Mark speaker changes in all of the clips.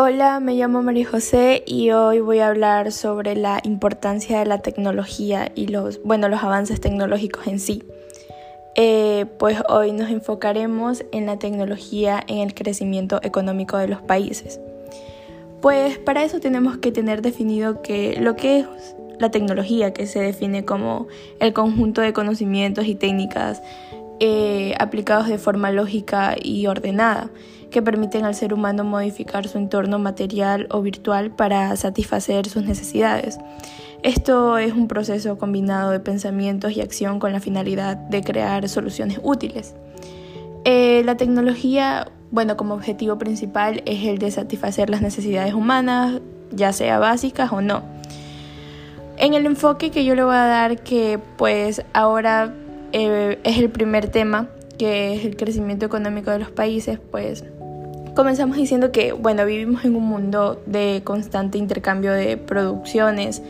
Speaker 1: Hola, me llamo María José y hoy voy a hablar sobre la importancia de la tecnología y los, bueno, los avances tecnológicos en sí. Eh, pues hoy nos enfocaremos en la tecnología en el crecimiento económico de los países. Pues para eso tenemos que tener definido que lo que es la tecnología, que se define como el conjunto de conocimientos y técnicas eh, aplicados de forma lógica y ordenada que permiten al ser humano modificar su entorno material o virtual para satisfacer sus necesidades. Esto es un proceso combinado de pensamientos y acción con la finalidad de crear soluciones útiles. Eh, la tecnología, bueno, como objetivo principal es el de satisfacer las necesidades humanas, ya sea básicas o no. En el enfoque que yo le voy a dar, que pues ahora eh, es el primer tema, que es el crecimiento económico de los países, pues Comenzamos diciendo que, bueno, vivimos en un mundo de constante intercambio de producciones,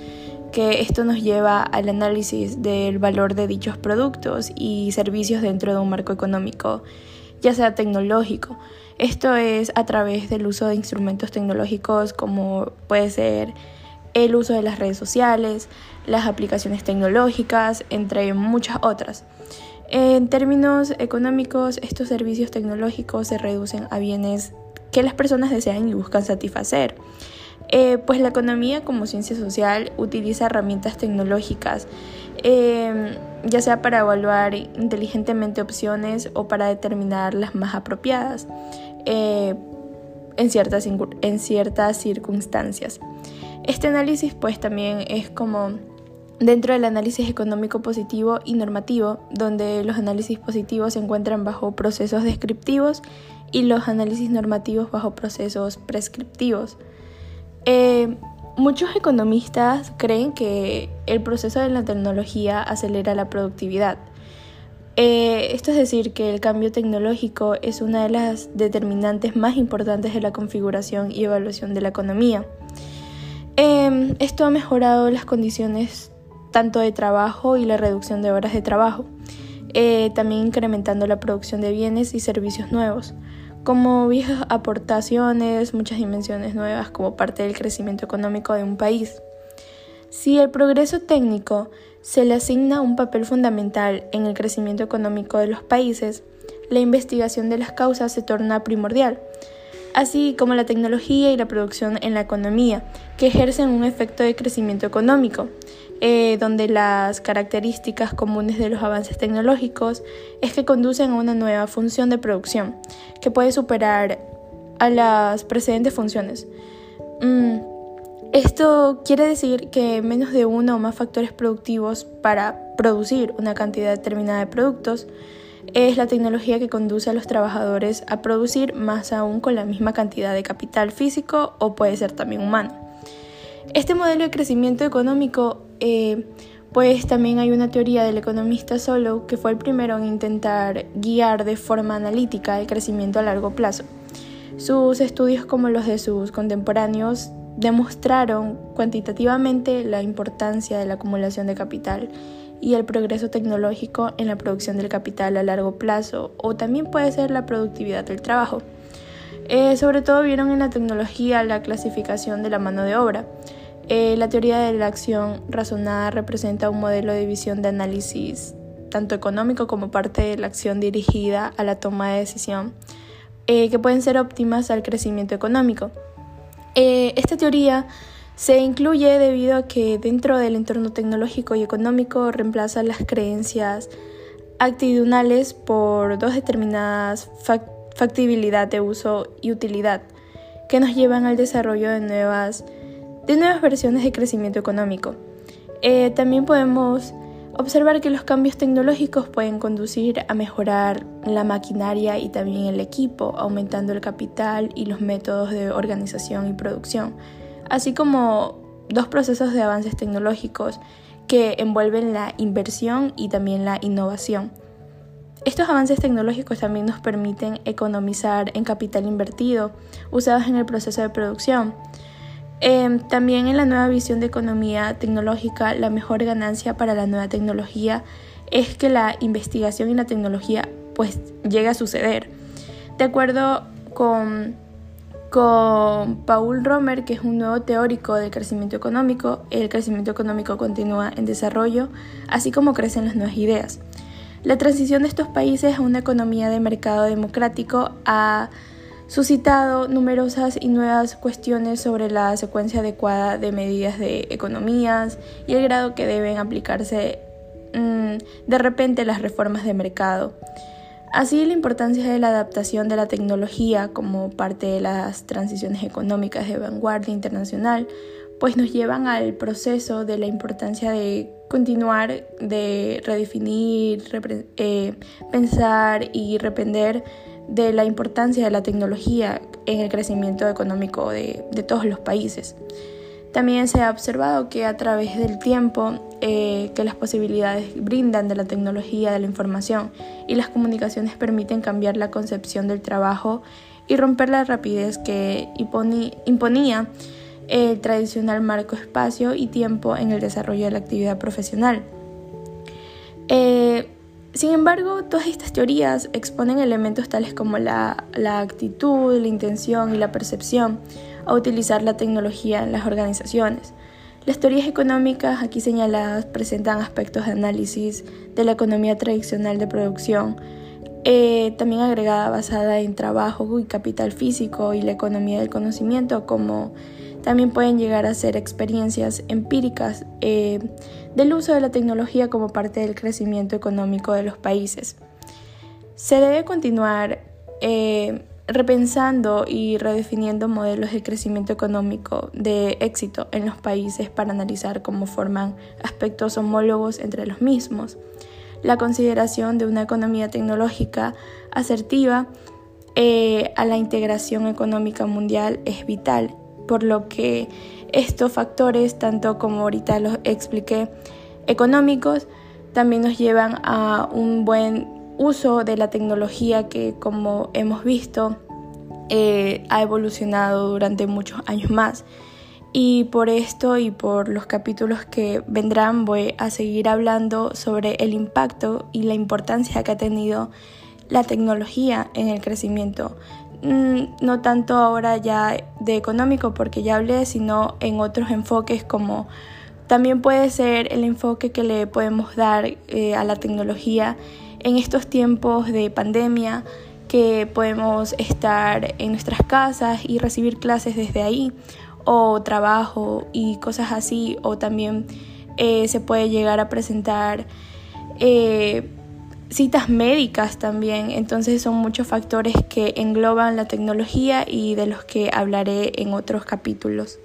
Speaker 1: que esto nos lleva al análisis del valor de dichos productos y servicios dentro de un marco económico, ya sea tecnológico. Esto es a través del uso de instrumentos tecnológicos como puede ser el uso de las redes sociales, las aplicaciones tecnológicas, entre muchas otras. En términos económicos, estos servicios tecnológicos se reducen a bienes que las personas desean y buscan satisfacer. Eh, pues la economía como ciencia social utiliza herramientas tecnológicas, em, ya sea para evaluar inteligentemente opciones o para determinar las más apropiadas eh, en, ciertas, en ciertas circunstancias. Este análisis pues también es como dentro del análisis económico positivo y normativo, donde los análisis positivos se encuentran bajo procesos descriptivos y los análisis normativos bajo procesos prescriptivos. Eh, muchos economistas creen que el proceso de la tecnología acelera la productividad. Eh, esto es decir, que el cambio tecnológico es una de las determinantes más importantes de la configuración y evaluación de la economía. Esto ha mejorado las condiciones tanto de trabajo y la reducción de horas de trabajo, eh, también incrementando la producción de bienes y servicios nuevos, como viejas aportaciones, muchas dimensiones nuevas como parte del crecimiento económico de un país. Si el progreso técnico se le asigna un papel fundamental en el crecimiento económico de los países, la investigación de las causas se torna primordial, así como la tecnología y la producción en la economía, que ejercen un efecto de crecimiento económico, eh, donde las características comunes de los avances tecnológicos es que conducen a una nueva función de producción, que puede superar a las precedentes funciones. Mm, esto quiere decir que menos de uno o más factores productivos para producir una cantidad determinada de productos es la tecnología que conduce a los trabajadores a producir más aún con la misma cantidad de capital físico o puede ser también humano. Este modelo de crecimiento económico, eh, pues también hay una teoría del economista Solow que fue el primero en intentar guiar de forma analítica el crecimiento a largo plazo. Sus estudios como los de sus contemporáneos demostraron cuantitativamente la importancia de la acumulación de capital y el progreso tecnológico en la producción del capital a largo plazo o también puede ser la productividad del trabajo. Eh, sobre todo vieron en la tecnología la clasificación de la mano de obra. Eh, la teoría de la acción razonada representa un modelo de visión de análisis tanto económico como parte de la acción dirigida a la toma de decisión eh, que pueden ser óptimas al crecimiento económico. esta teoría se incluye debido a que dentro del entorno tecnológico y económico reemplaza las creencias actitudinales por dos determinadas factibilidad de uso y utilidad que nos llevan al desarrollo de nuevas, de nuevas versiones de crecimiento económico. Eh, también podemos observar que los cambios tecnológicos pueden conducir a mejorar la maquinaria y también el equipo, aumentando el capital y los métodos de organización y producción así como dos procesos de avances tecnológicos que envuelven la inversión y también la innovación. Estos avances tecnológicos también nos permiten economizar en capital invertido usados en el proceso de producción. Em, también en la nueva visión de economía tecnológica, la mejor ganancia para la nueva tecnología es que la investigación y la tecnología pues llegue a suceder. De acuerdo con con Paul Romer, que es un nuevo teórico del crecimiento económico. El crecimiento económico continúa en desarrollo, así como crecen las nuevas ideas. La transición de estos países a una economía de mercado democrático ha suscitado numerosas y nuevas cuestiones sobre la secuencia adecuada de medidas de economías y el grado que deben aplicarse mm, de repente las reformas de mercado. Así, la importancia de la adaptación de la tecnología como parte de las transiciones económicas de vanguardia internacional, pues nos llevan al proceso de la importancia de continuar, de redefinir, eh, pensar y reprender de la importancia de la tecnología en el crecimiento económico de todos los países. También se ha observado que a través del tiempo eh, que las posibilidades brindan de la tecnología de la información y las comunicaciones permiten cambiar la concepción del trabajo y romper la rapidez que imponía el tradicional marco espacio y tiempo en el desarrollo de la actividad profesional. Eh, sin embargo, todas estas teorías exponen elementos tales como la, la actitud, la intención y la percepción a utilizar la tecnología en las organizaciones. Las teorías económicas aquí señaladas presentan aspectos de análisis de la economía tradicional de producción, eh, también agregada basada en trabajo y capital físico y la economía del conocimiento, como también pueden llegar a ser experiencias empíricas eh, del uso de la tecnología como parte del crecimiento económico de los países. Se debe continuar eh, repensando y redefiniendo modelos de crecimiento económico de éxito en los países para analizar cómo forman aspectos homólogos entre los mismos. La consideración de una economía tecnológica asertiva eh, a la integración económica mundial es vital, por lo que estos factores, tanto como ahorita los expliqué, económicos, también nos llevan a un buen uso de la tecnología que, como hemos visto, eh, ha evolucionado durante muchos años más. Y por esto y por los capítulos que vendrán voy a seguir hablando sobre el impacto y la importancia que ha tenido la tecnología en el crecimiento. Mm, no tanto ahora ya de económico porque ya hablé, sino en otros enfoques como también puede ser el enfoque que le podemos dar eh, a la tecnología en estos tiempos de pandemia, que podemos estar en nuestras casas y recibir clases desde ahí, o trabajo y cosas así, o también eh, se puede llegar a presentar eh, citas médicas también. Entonces son muchos factores que engloban la tecnología y de los que hablaré en otros capítulos.